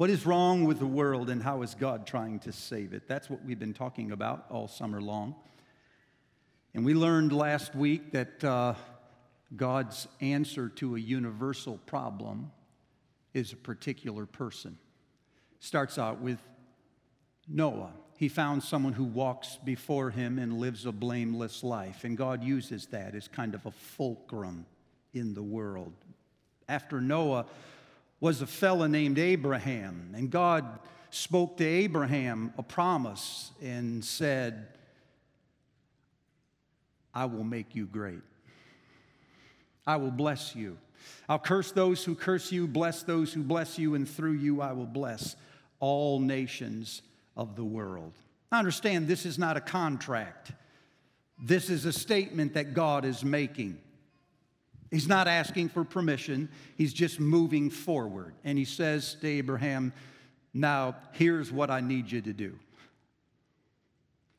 What is wrong with the world and how is God trying to save it? That's what we've been talking about all summer long. And we learned last week that uh, God's answer to a universal problem is a particular person. Starts out with Noah. He found someone who walks before him and lives a blameless life. And God uses that as kind of a fulcrum in the world. After Noah was a fellow named Abraham, and God spoke to Abraham a promise and said, I will make you great. I will bless you. I'll curse those who curse you, bless those who bless you, and through you I will bless all nations of the world. I understand this is not a contract. This is a statement that God is making. He's not asking for permission, he's just moving forward. And he says to Abraham, Now, here's what I need you to do.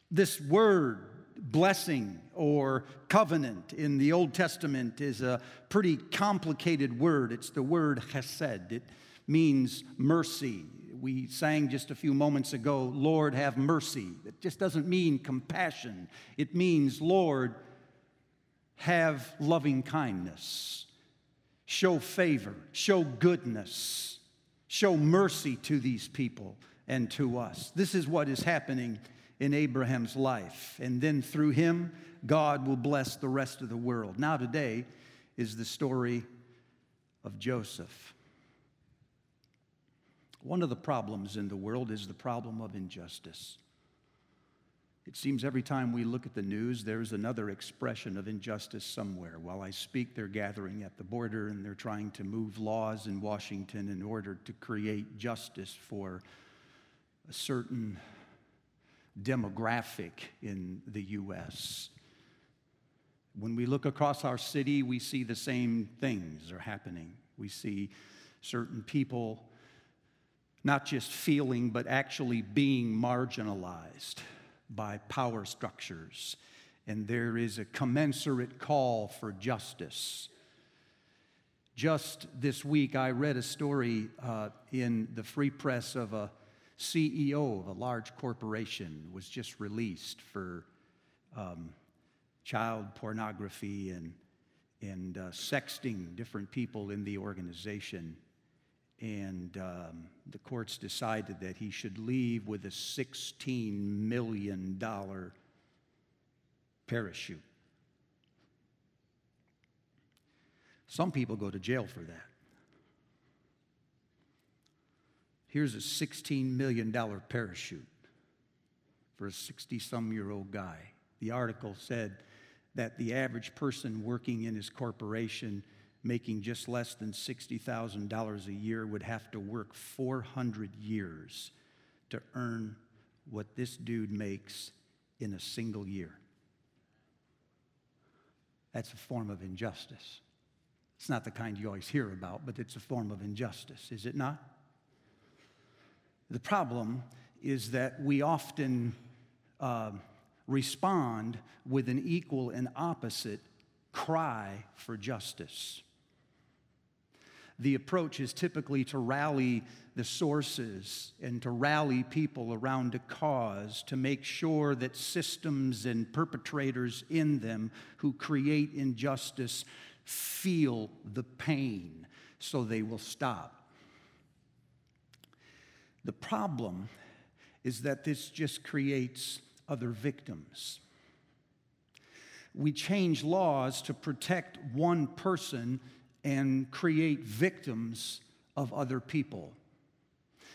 This word, blessing or covenant in the Old Testament, is a pretty complicated word. It's the word chesed, it means mercy. We sang just a few moments ago, Lord, have mercy. It just doesn't mean compassion, it means, Lord, have loving kindness, show favor, show goodness, show mercy to these people and to us. This is what is happening in Abraham's life. And then through him, God will bless the rest of the world. Now, today is the story of Joseph. One of the problems in the world is the problem of injustice. It seems every time we look at the news, there's another expression of injustice somewhere. While I speak, they're gathering at the border and they're trying to move laws in Washington in order to create justice for a certain demographic in the U.S. When we look across our city, we see the same things are happening. We see certain people not just feeling, but actually being marginalized by power structures, and there is a commensurate call for justice. Just this week, I read a story uh, in the free press of a CEO of a large corporation was just released for um, child pornography and and uh, sexting different people in the organization and um, the courts decided that he should leave with a $16 million parachute. Some people go to jail for that. Here's a $16 million parachute for a 60 some year old guy. The article said that the average person working in his corporation making just less than $60,000 a year would have to work 400 years to earn what this dude makes in a single year. That's a form of injustice. It's not the kind you always hear about, but it's a form of injustice, is it not? The problem is that we often uh, respond with an equal and opposite cry for justice the approach is typically to rally the sources and to rally people around a cause to make sure that systems and perpetrators in them who create injustice feel the pain so they will stop. The problem is that this just creates other victims. We change laws to protect one person and create victims of other people.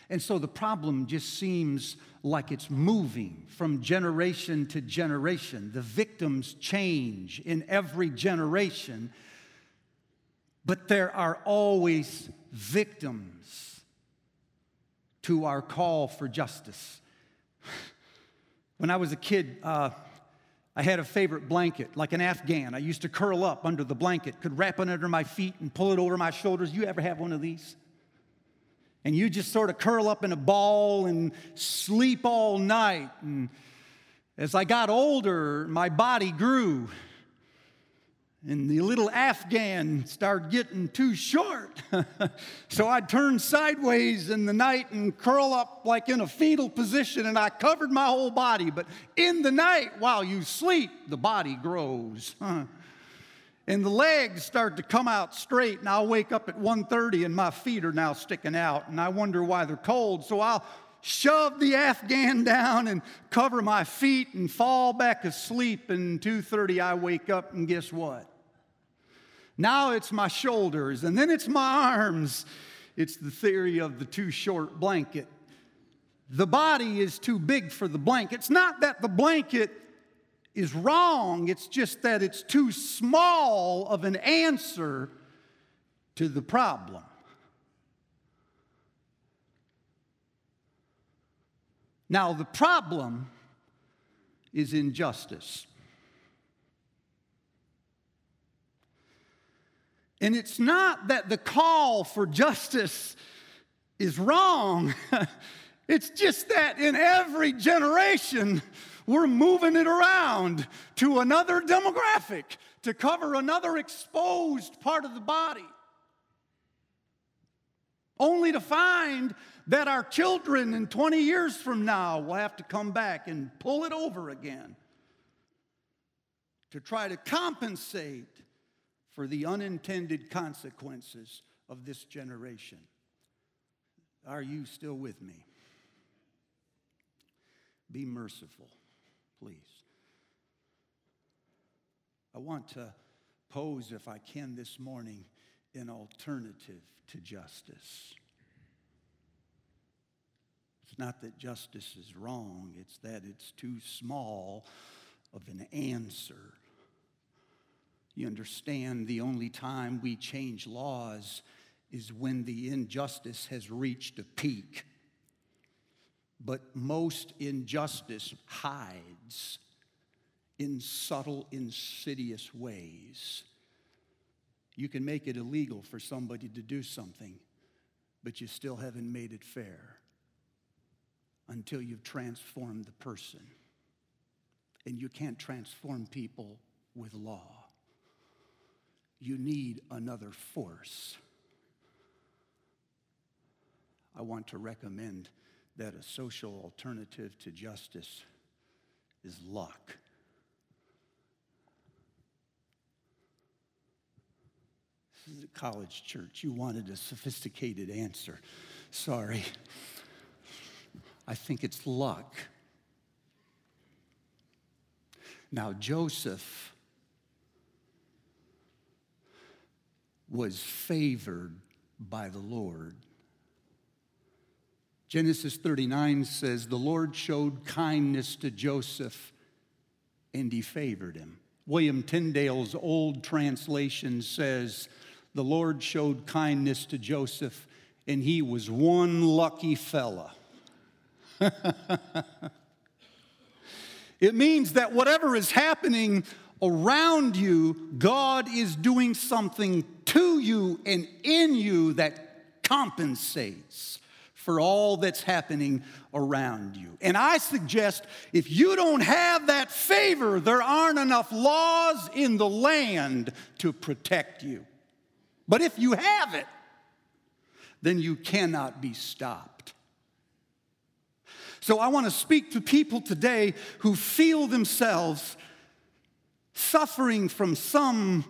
And so the problem just seems like it's moving from generation to generation. The victims change in every generation, but there are always victims to our call for justice. When I was a kid, uh, I had a favorite blanket, like an Afghan. I used to curl up under the blanket, could wrap it under my feet and pull it over my shoulders. You ever have one of these? And you just sort of curl up in a ball and sleep all night. And as I got older, my body grew. And the little Afghan started getting too short. so I'd turn sideways in the night and curl up like in a fetal position, and I covered my whole body. But in the night, while you sleep, the body grows. and the legs start to come out straight, and I'll wake up at 1.30 and my feet are now sticking out, and I wonder why they're cold. So I'll shove the Afghan down and cover my feet and fall back asleep. And 2:30 I wake up and guess what? Now it's my shoulders and then it's my arms. It's the theory of the too short blanket. The body is too big for the blanket. It's not that the blanket is wrong, it's just that it's too small of an answer to the problem. Now, the problem is injustice. And it's not that the call for justice is wrong. it's just that in every generation, we're moving it around to another demographic to cover another exposed part of the body. Only to find that our children in 20 years from now will have to come back and pull it over again to try to compensate for the unintended consequences of this generation. Are you still with me? Be merciful, please. I want to pose, if I can this morning, an alternative to justice. It's not that justice is wrong, it's that it's too small of an answer. You understand the only time we change laws is when the injustice has reached a peak. But most injustice hides in subtle, insidious ways. You can make it illegal for somebody to do something, but you still haven't made it fair until you've transformed the person. And you can't transform people with law. You need another force. I want to recommend that a social alternative to justice is luck. This is a college church. You wanted a sophisticated answer. Sorry. I think it's luck. Now, Joseph was favored by the Lord. Genesis 39 says, The Lord showed kindness to Joseph and he favored him. William Tyndale's old translation says, The Lord showed kindness to Joseph and he was one lucky fella. it means that whatever is happening around you, God is doing something to you and in you that compensates for all that's happening around you. And I suggest if you don't have that favor, there aren't enough laws in the land to protect you. But if you have it, then you cannot be stopped. So I want to speak to people today who feel themselves suffering from some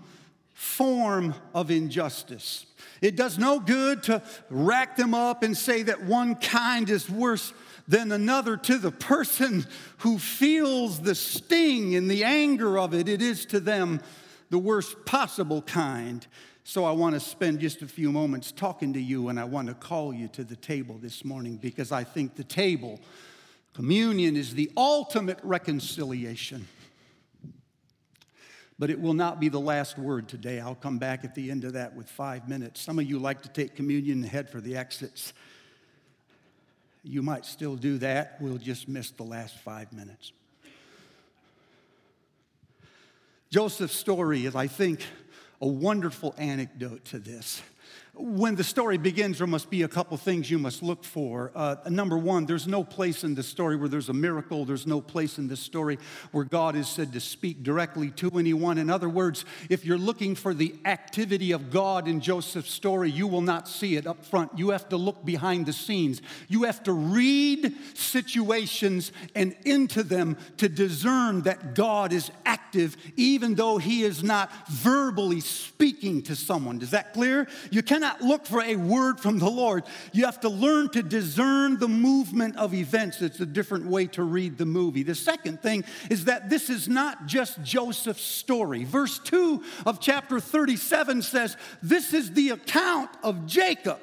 form of injustice. It does no good to rack them up and say that one kind is worse than another to the person who feels the sting and the anger of it. It is to them the worst possible kind. So I want to spend just a few moments talking to you, and I want to call you to the table this morning because I think the table, communion, is the ultimate reconciliation. But it will not be the last word today. I'll come back at the end of that with five minutes. Some of you like to take communion and head for the exits. You might still do that. We'll just miss the last five minutes. Joseph's story is, I think, a wonderful anecdote to this. When the story begins, there must be a couple things you must look for. Uh, number one, there's no place in the story where there's a miracle. There's no place in the story where God is said to speak directly to anyone. In other words, if you're looking for the activity of God in Joseph's story, you will not see it up front. You have to look behind the scenes. You have to read situations and into them to discern that God is active, even though He is not verbally speaking to someone. Is that clear? You cannot cannot look for a word from the Lord. You have to learn to discern the movement of events. It's a different way to read the movie. The second thing is that this is not just Joseph's story. Verse 2 of chapter 37 says, This is the account of Jacob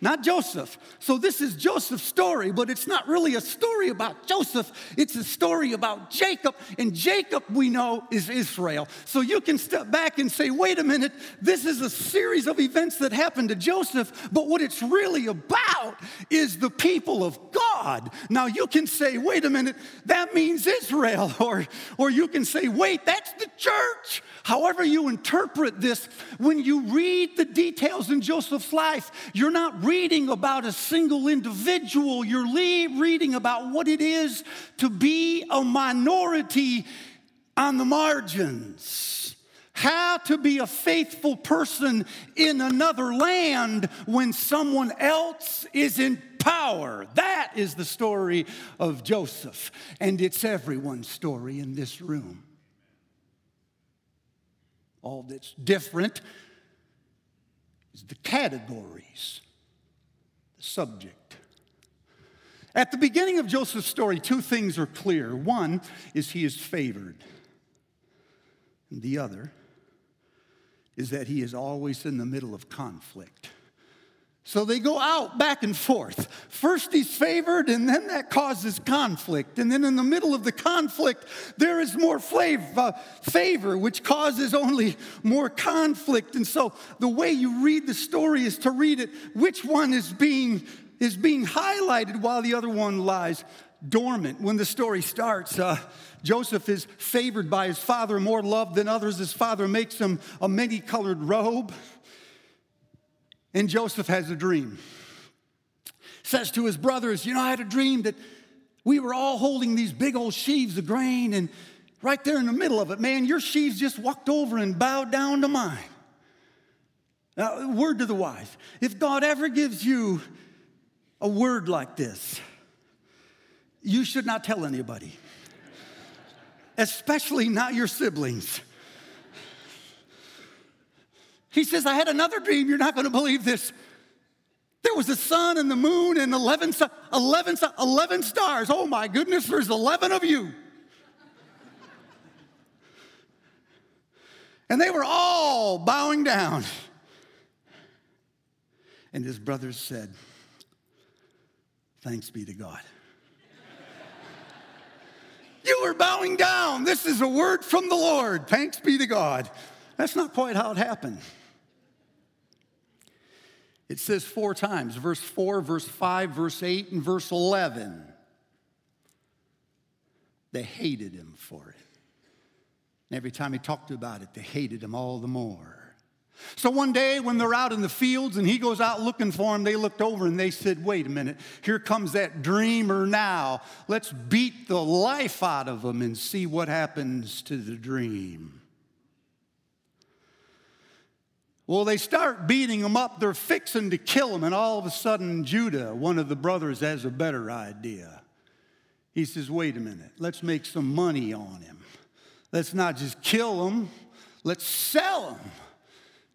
not Joseph. So this is Joseph's story, but it's not really a story about Joseph. It's a story about Jacob, and Jacob, we know, is Israel. So you can step back and say, wait a minute, this is a series of events that happened to Joseph, but what it's really about is the people of God. Now you can say, wait a minute, that means Israel, or, or you can say, wait, that's the church. However, you interpret this, when you read the details in Joseph's life, you're not reading about a single individual, you're reading about what it is to be a minority on the margins. How to be a faithful person in another land when someone else is in power. That is the story of Joseph, and it's everyone's story in this room. All that's different is the categories the subject. At the beginning of Joseph's story, two things are clear. One is he is favored, and the other is that he is always in the middle of conflict. So they go out back and forth. First, he's favored, and then that causes conflict. And then, in the middle of the conflict, there is more flavor, favor, which causes only more conflict. And so, the way you read the story is to read it which one is being, is being highlighted while the other one lies dormant. When the story starts, uh, Joseph is favored by his father, more loved than others. His father makes him a many colored robe. And Joseph has a dream. Says to his brothers, You know, I had a dream that we were all holding these big old sheaves of grain, and right there in the middle of it, man, your sheaves just walked over and bowed down to mine. Now, word to the wise if God ever gives you a word like this, you should not tell anybody, especially not your siblings. He says, I had another dream. You're not going to believe this. There was a sun and the moon and 11, 11, 11 stars. Oh my goodness, there's 11 of you. And they were all bowing down. And his brothers said, Thanks be to God. you were bowing down. This is a word from the Lord. Thanks be to God. That's not quite how it happened. It says four times verse 4, verse 5, verse 8, and verse 11. They hated him for it. And every time he talked about it, they hated him all the more. So one day when they're out in the fields and he goes out looking for him, they looked over and they said, Wait a minute, here comes that dreamer now. Let's beat the life out of him and see what happens to the dream. Well, they start beating him up. They're fixing to kill him. And all of a sudden, Judah, one of the brothers, has a better idea. He says, Wait a minute, let's make some money on him. Let's not just kill him, let's sell him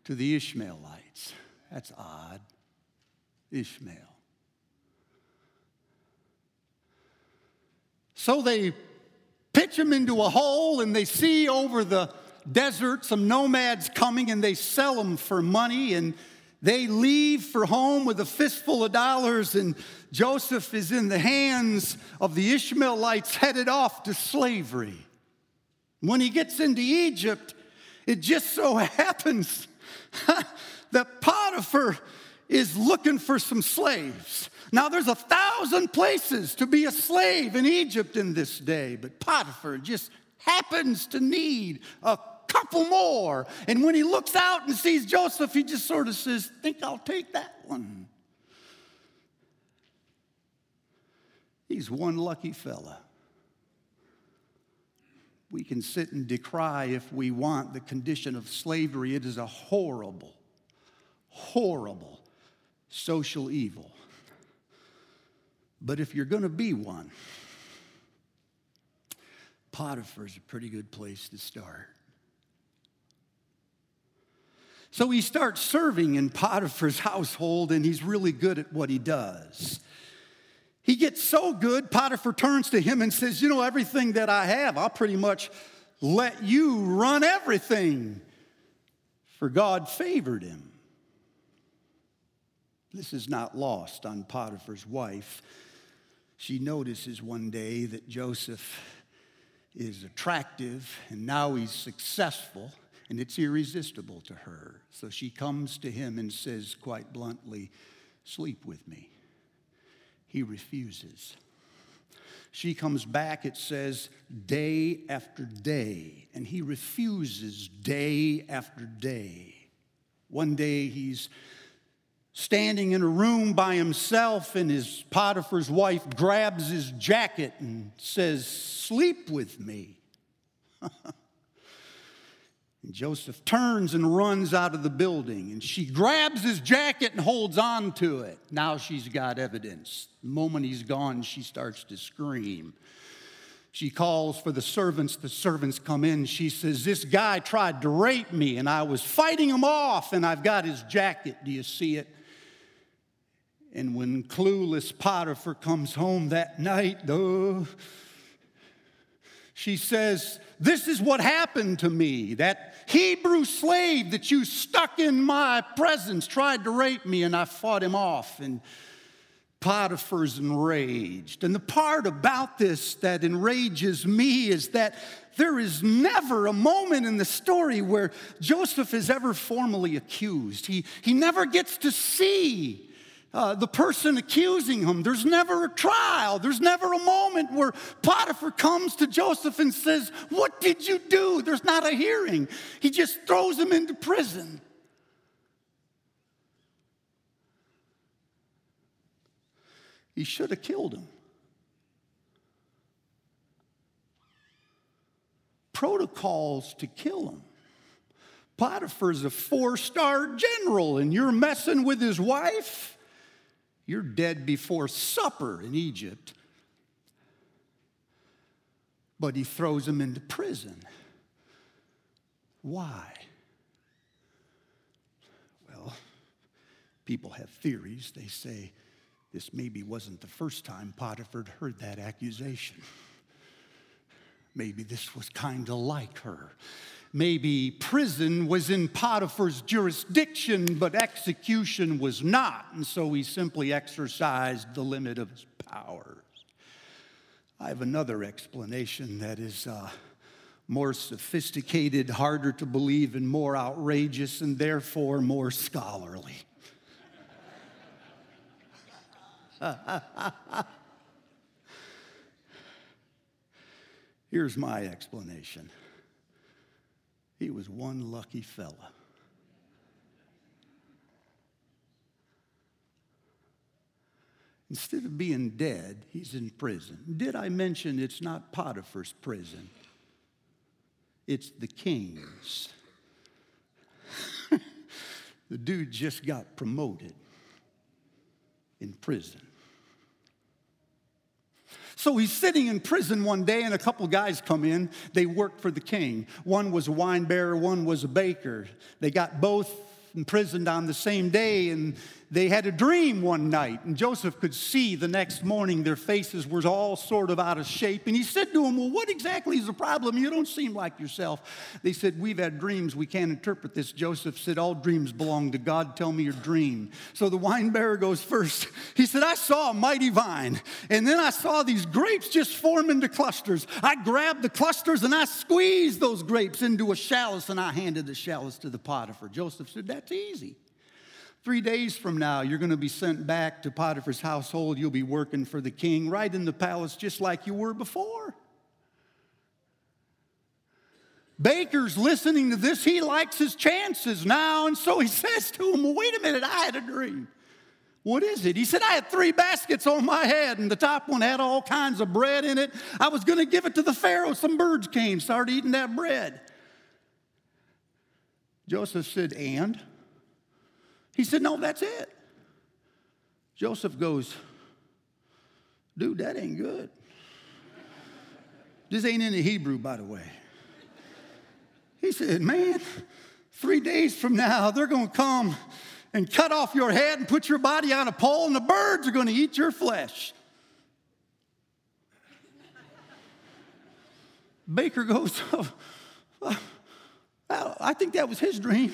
to the Ishmaelites. That's odd. Ishmael. So they pitch him into a hole and they see over the desert, some nomads coming and they sell them for money and they leave for home with a fistful of dollars and Joseph is in the hands of the Ishmaelites headed off to slavery. When he gets into Egypt, it just so happens that Potiphar is looking for some slaves. Now, there's a thousand places to be a slave in Egypt in this day, but Potiphar just happens to need a couple more. And when he looks out and sees Joseph, he just sort of says, Think I'll take that one. He's one lucky fella. We can sit and decry if we want the condition of slavery. It is a horrible, horrible social evil. But if you're going to be one, Potiphar is a pretty good place to start. So he starts serving in Potiphar's household, and he's really good at what he does. He gets so good, Potiphar turns to him and says, You know, everything that I have, I'll pretty much let you run everything. For God favored him. This is not lost on Potiphar's wife. She notices one day that Joseph is attractive and now he's successful and it's irresistible to her. So she comes to him and says quite bluntly, Sleep with me. He refuses. She comes back, it says, day after day, and he refuses day after day. One day he's standing in a room by himself, and his Potiphar's wife grabs his jacket and says, Sleep with me. And Joseph turns and runs out of the building, and she grabs his jacket and holds on to it. Now she's got evidence. The moment he's gone, she starts to scream. She calls for the servants. The servants come in. She says, This guy tried to rape me, and I was fighting him off, and I've got his jacket. Do you see it? And when clueless Potiphar comes home that night, oh, she says, This is what happened to me. That Hebrew slave that you stuck in my presence tried to rape me, and I fought him off. And Potiphar's enraged. And the part about this that enrages me is that there is never a moment in the story where Joseph is ever formally accused. He, he never gets to see uh, the person accusing him. There's never a trial. There's never a moment where Potiphar comes to Joseph and says, What did you do? There's not a hearing. He just throws him into prison. He should have killed him. Protocols to kill him. Potiphar's a four star general, and you're messing with his wife? You're dead before supper in Egypt. But he throws him into prison. Why? Well, people have theories. They say this maybe wasn't the first time Potiphar heard that accusation. Maybe this was kind of like her. Maybe prison was in Potiphar's jurisdiction, but execution was not, and so he simply exercised the limit of his powers. I have another explanation that is uh, more sophisticated, harder to believe, and more outrageous, and therefore more scholarly. Here's my explanation. He was one lucky fella. Instead of being dead, he's in prison. Did I mention it's not Potiphar's prison? It's the king's. the dude just got promoted in prison. So he's sitting in prison one day, and a couple guys come in. They worked for the king. One was a wine bearer, one was a baker. They got both imprisoned on the same day, and they had a dream one night, and Joseph could see the next morning their faces were all sort of out of shape. And he said to them, Well, what exactly is the problem? You don't seem like yourself. They said, We've had dreams. We can't interpret this. Joseph said, All dreams belong to God. Tell me your dream. So the wine bearer goes first. He said, I saw a mighty vine, and then I saw these grapes just form into clusters. I grabbed the clusters and I squeezed those grapes into a chalice, and I handed the chalice to the Potiphar. Joseph said, That's easy. Three days from now, you're going to be sent back to Potiphar's household. You'll be working for the king right in the palace, just like you were before. Baker's listening to this. He likes his chances now. And so he says to him, Wait a minute, I had a dream. What is it? He said, I had three baskets on my head, and the top one had all kinds of bread in it. I was going to give it to the Pharaoh. Some birds came, started eating that bread. Joseph said, And? He said, No, that's it. Joseph goes, Dude, that ain't good. This ain't in the Hebrew, by the way. He said, Man, three days from now, they're going to come and cut off your head and put your body on a pole, and the birds are going to eat your flesh. Baker goes, oh, I think that was his dream.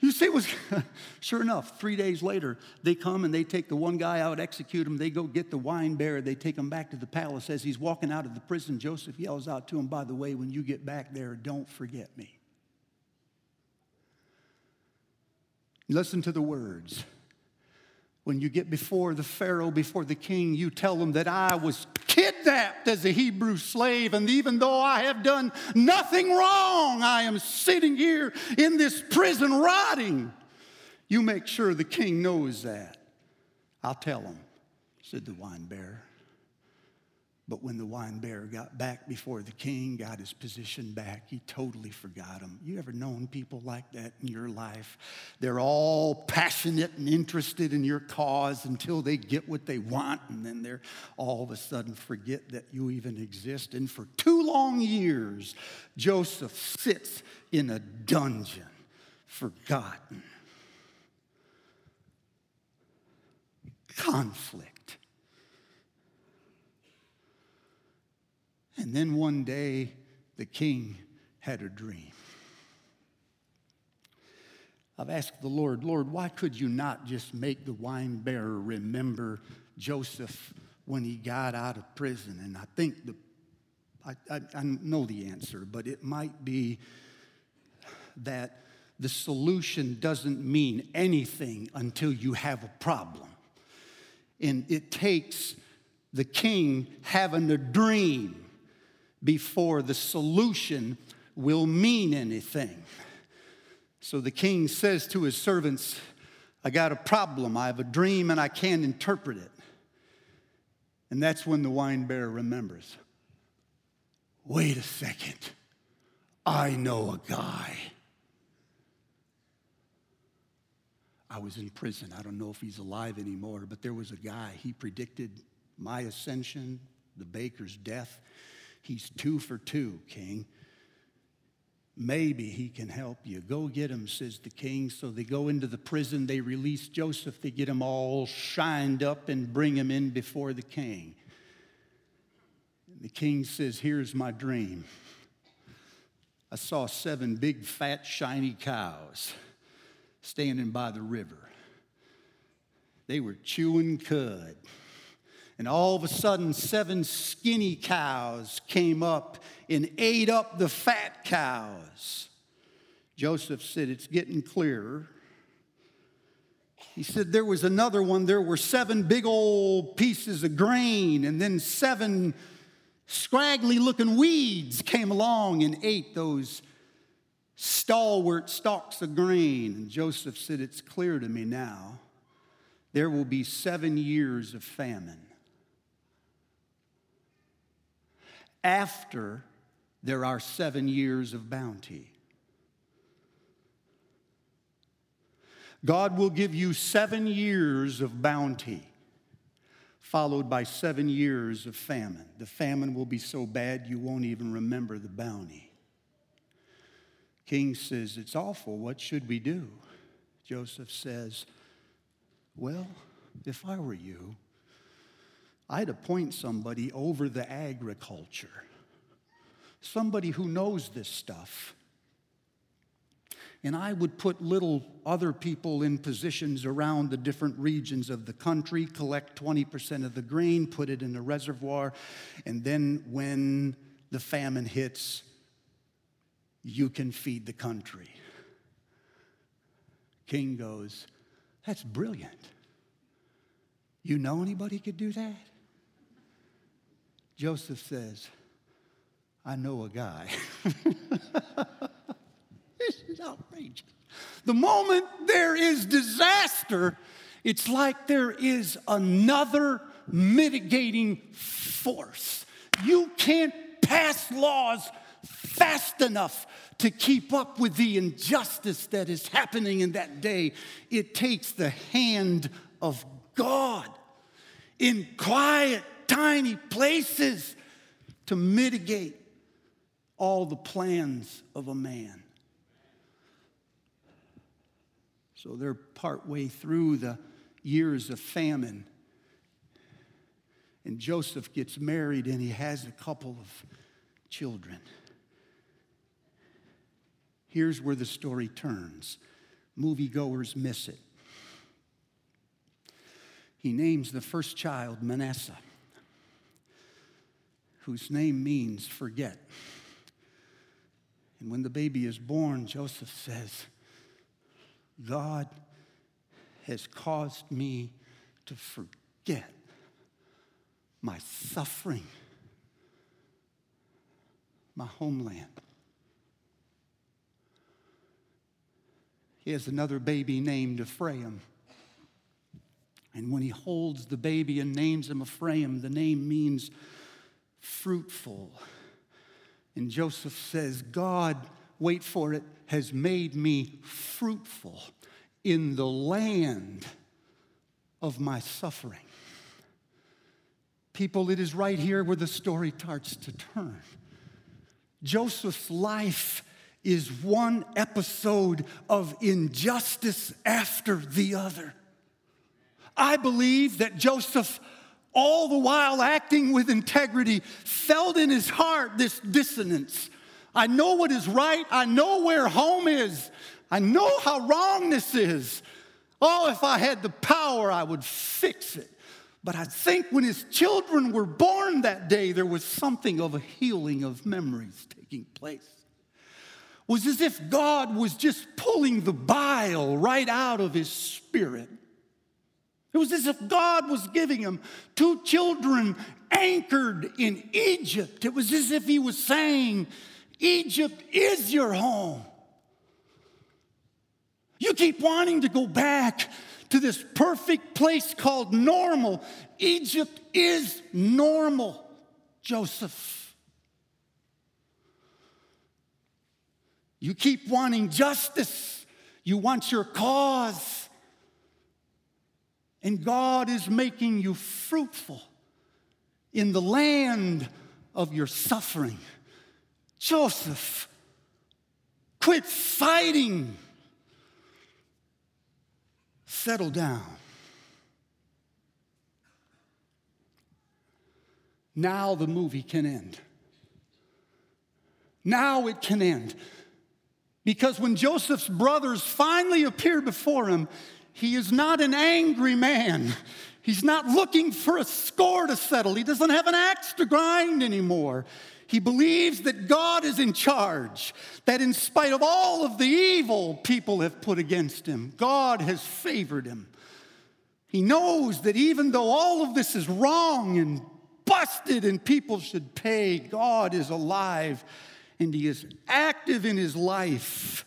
You see, was sure enough. Three days later, they come and they take the one guy out, execute him. They go get the wine bearer. They take him back to the palace. As he's walking out of the prison, Joseph yells out to him, "By the way, when you get back there, don't forget me." Listen to the words. When you get before the Pharaoh, before the king, you tell them that I was kidnapped as a Hebrew slave, and even though I have done nothing wrong, I am sitting here in this prison rotting. You make sure the king knows that. I'll tell him, said the wine bearer. But when the wine bearer got back before the king, got his position back, he totally forgot him. You ever known people like that in your life? They're all passionate and interested in your cause until they get what they want, and then they're all of a sudden forget that you even exist. And for two long years, Joseph sits in a dungeon, forgotten. Conflict And then one day, the king had a dream. I've asked the Lord, Lord, why could you not just make the wine bearer remember Joseph when he got out of prison? And I think the, I, I, I know the answer, but it might be that the solution doesn't mean anything until you have a problem. And it takes the king having a dream before the solution will mean anything. So the king says to his servants, I got a problem. I have a dream and I can't interpret it. And that's when the wine bearer remembers wait a second, I know a guy. I was in prison. I don't know if he's alive anymore, but there was a guy. He predicted my ascension, the baker's death. He's two for two, king. Maybe he can help you. Go get him, says the king. So they go into the prison. They release Joseph. They get him all shined up and bring him in before the king. The king says, Here's my dream. I saw seven big, fat, shiny cows standing by the river. They were chewing cud. And all of a sudden, seven skinny cows came up and ate up the fat cows. Joseph said, It's getting clearer. He said, There was another one. There were seven big old pieces of grain, and then seven scraggly looking weeds came along and ate those stalwart stalks of grain. And Joseph said, It's clear to me now. There will be seven years of famine. After there are seven years of bounty. God will give you seven years of bounty, followed by seven years of famine. The famine will be so bad you won't even remember the bounty. King says, It's awful. What should we do? Joseph says, Well, if I were you, I'd appoint somebody over the agriculture, somebody who knows this stuff. And I would put little other people in positions around the different regions of the country, collect 20% of the grain, put it in a reservoir, and then when the famine hits, you can feed the country. King goes, That's brilliant. You know anybody could do that? Joseph says, I know a guy. this is outrageous. The moment there is disaster, it's like there is another mitigating force. You can't pass laws fast enough to keep up with the injustice that is happening in that day. It takes the hand of God in quiet, tiny places to mitigate all the plans of a man. So they're partway through the years of famine. And Joseph gets married and he has a couple of children. Here's where the story turns. Moviegoers miss it. He names the first child Manasseh, whose name means forget. And when the baby is born, Joseph says, God has caused me to forget my suffering, my homeland. He has another baby named Ephraim. And when he holds the baby and names him Ephraim, the name means fruitful. And Joseph says, God, wait for it, has made me fruitful in the land of my suffering. People, it is right here where the story starts to turn. Joseph's life is one episode of injustice after the other. I believe that Joseph, all the while acting with integrity, felt in his heart this dissonance. I know what is right, I know where home is, I know how wrong this is. Oh, if I had the power, I would fix it. But I think when his children were born that day, there was something of a healing of memories taking place. It was as if God was just pulling the bile right out of his spirit. It was as if God was giving him two children anchored in Egypt. It was as if he was saying, Egypt is your home. You keep wanting to go back to this perfect place called normal. Egypt is normal, Joseph. You keep wanting justice, you want your cause. And God is making you fruitful in the land of your suffering. Joseph, quit fighting. Settle down. Now the movie can end. Now it can end. Because when Joseph's brothers finally appear before him, he is not an angry man. He's not looking for a score to settle. He doesn't have an axe to grind anymore. He believes that God is in charge, that in spite of all of the evil people have put against him, God has favored him. He knows that even though all of this is wrong and busted and people should pay, God is alive and he is active in his life.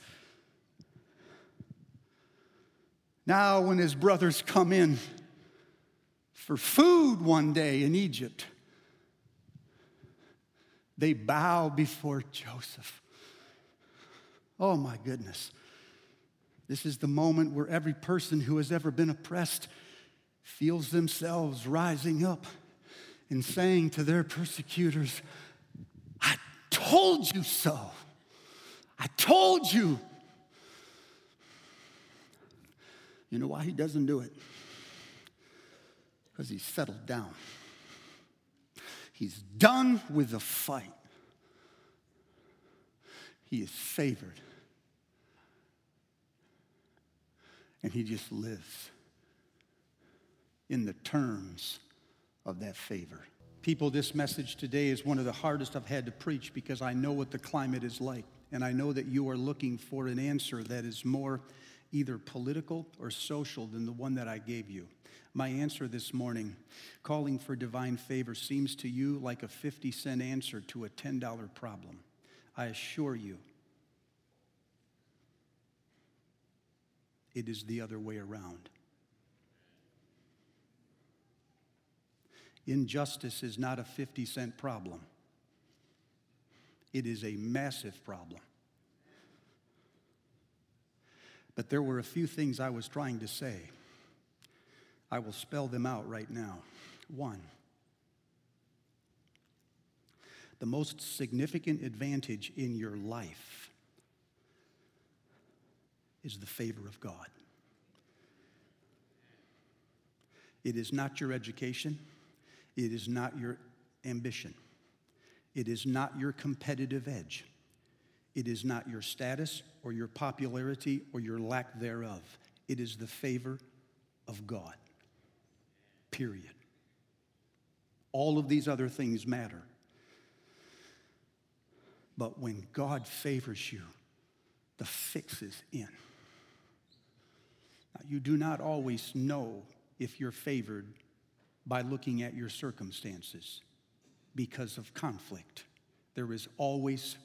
Now, when his brothers come in for food one day in Egypt, they bow before Joseph. Oh my goodness. This is the moment where every person who has ever been oppressed feels themselves rising up and saying to their persecutors, I told you so. I told you. You know why he doesn't do it? Because he's settled down. He's done with the fight. He is favored. And he just lives in the terms of that favor. People, this message today is one of the hardest I've had to preach because I know what the climate is like. And I know that you are looking for an answer that is more either political or social, than the one that I gave you. My answer this morning, calling for divine favor, seems to you like a 50 cent answer to a $10 problem. I assure you, it is the other way around. Injustice is not a 50 cent problem, it is a massive problem. But there were a few things I was trying to say. I will spell them out right now. One, the most significant advantage in your life is the favor of God. It is not your education. It is not your ambition. It is not your competitive edge. It is not your status or your popularity or your lack thereof. It is the favor of God. Period. All of these other things matter. But when God favors you, the fix is in. Now, you do not always know if you're favored by looking at your circumstances because of conflict. There is always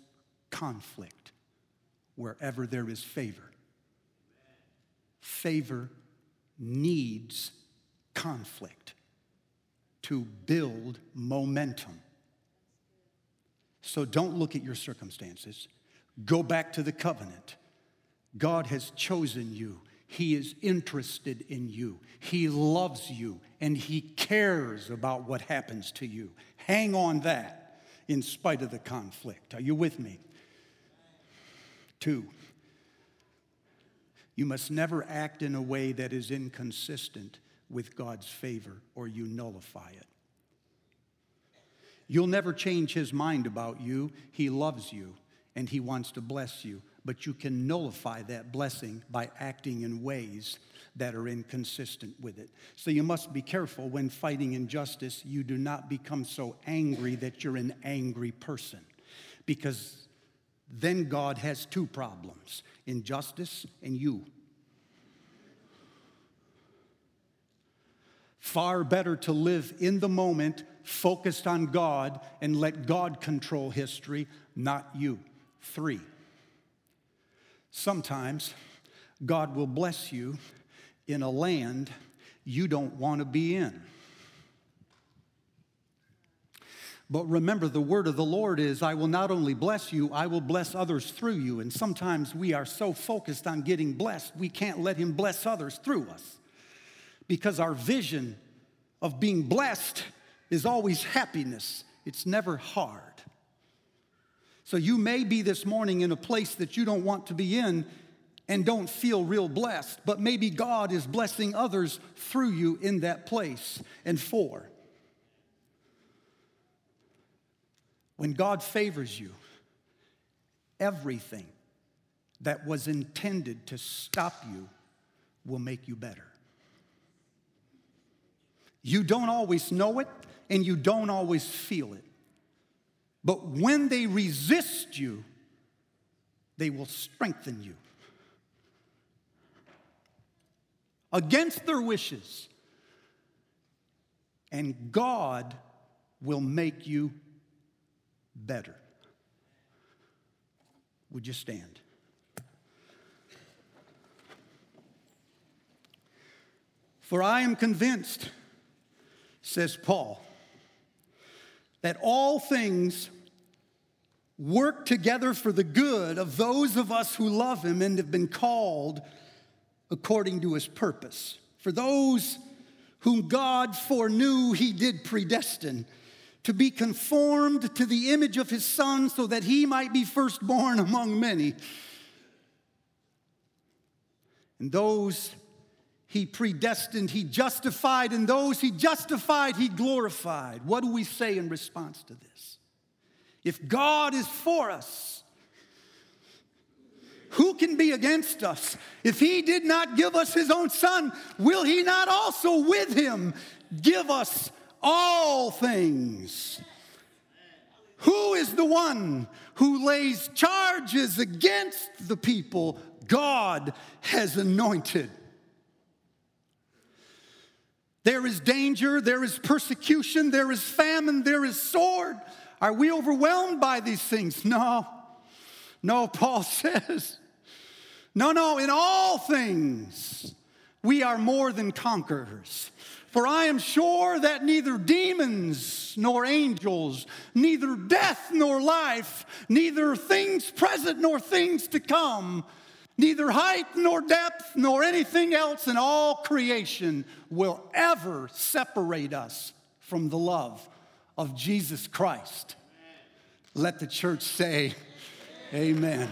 conflict wherever there is favor. Favor needs conflict to build momentum. So don't look at your circumstances. Go back to the covenant. God has chosen you. He is interested in you. He loves you and he cares about what happens to you. Hang on that in spite of the conflict. Are you with me? Two, you must never act in a way that is inconsistent with God's favor or you nullify it. You'll never change his mind about you. He loves you and he wants to bless you, but you can nullify that blessing by acting in ways that are inconsistent with it. So you must be careful when fighting injustice, you do not become so angry that you're an angry person because then God has two problems injustice and you. Far better to live in the moment, focused on God, and let God control history, not you. Three, sometimes God will bless you in a land you don't want to be in. But remember, the word of the Lord is, I will not only bless you, I will bless others through you. And sometimes we are so focused on getting blessed, we can't let Him bless others through us. Because our vision of being blessed is always happiness, it's never hard. So you may be this morning in a place that you don't want to be in and don't feel real blessed, but maybe God is blessing others through you in that place. And four, When God favors you, everything that was intended to stop you will make you better. You don't always know it and you don't always feel it. But when they resist you, they will strengthen you. Against their wishes. And God will make you better. Would you stand? For I am convinced, says Paul, that all things work together for the good of those of us who love him and have been called according to his purpose. For those whom God foreknew, he did predestine to be conformed to the image of his son so that he might be firstborn among many. And those he predestined, he justified, and those he justified, he glorified. What do we say in response to this? If God is for us, who can be against us? If he did not give us his own son, will he not also with him give us all things. Who is the one who lays charges against the people? God has anointed. There is danger, there is persecution, there is famine, there is sword. Are we overwhelmed by these things? No. No, Paul says. No, no, in all things we are more than conquerors. For I am sure that neither demons nor angels, neither death nor life, neither things present nor things to come, neither height nor depth nor anything else in all creation will ever separate us from the love of Jesus Christ. Let the church say, Amen.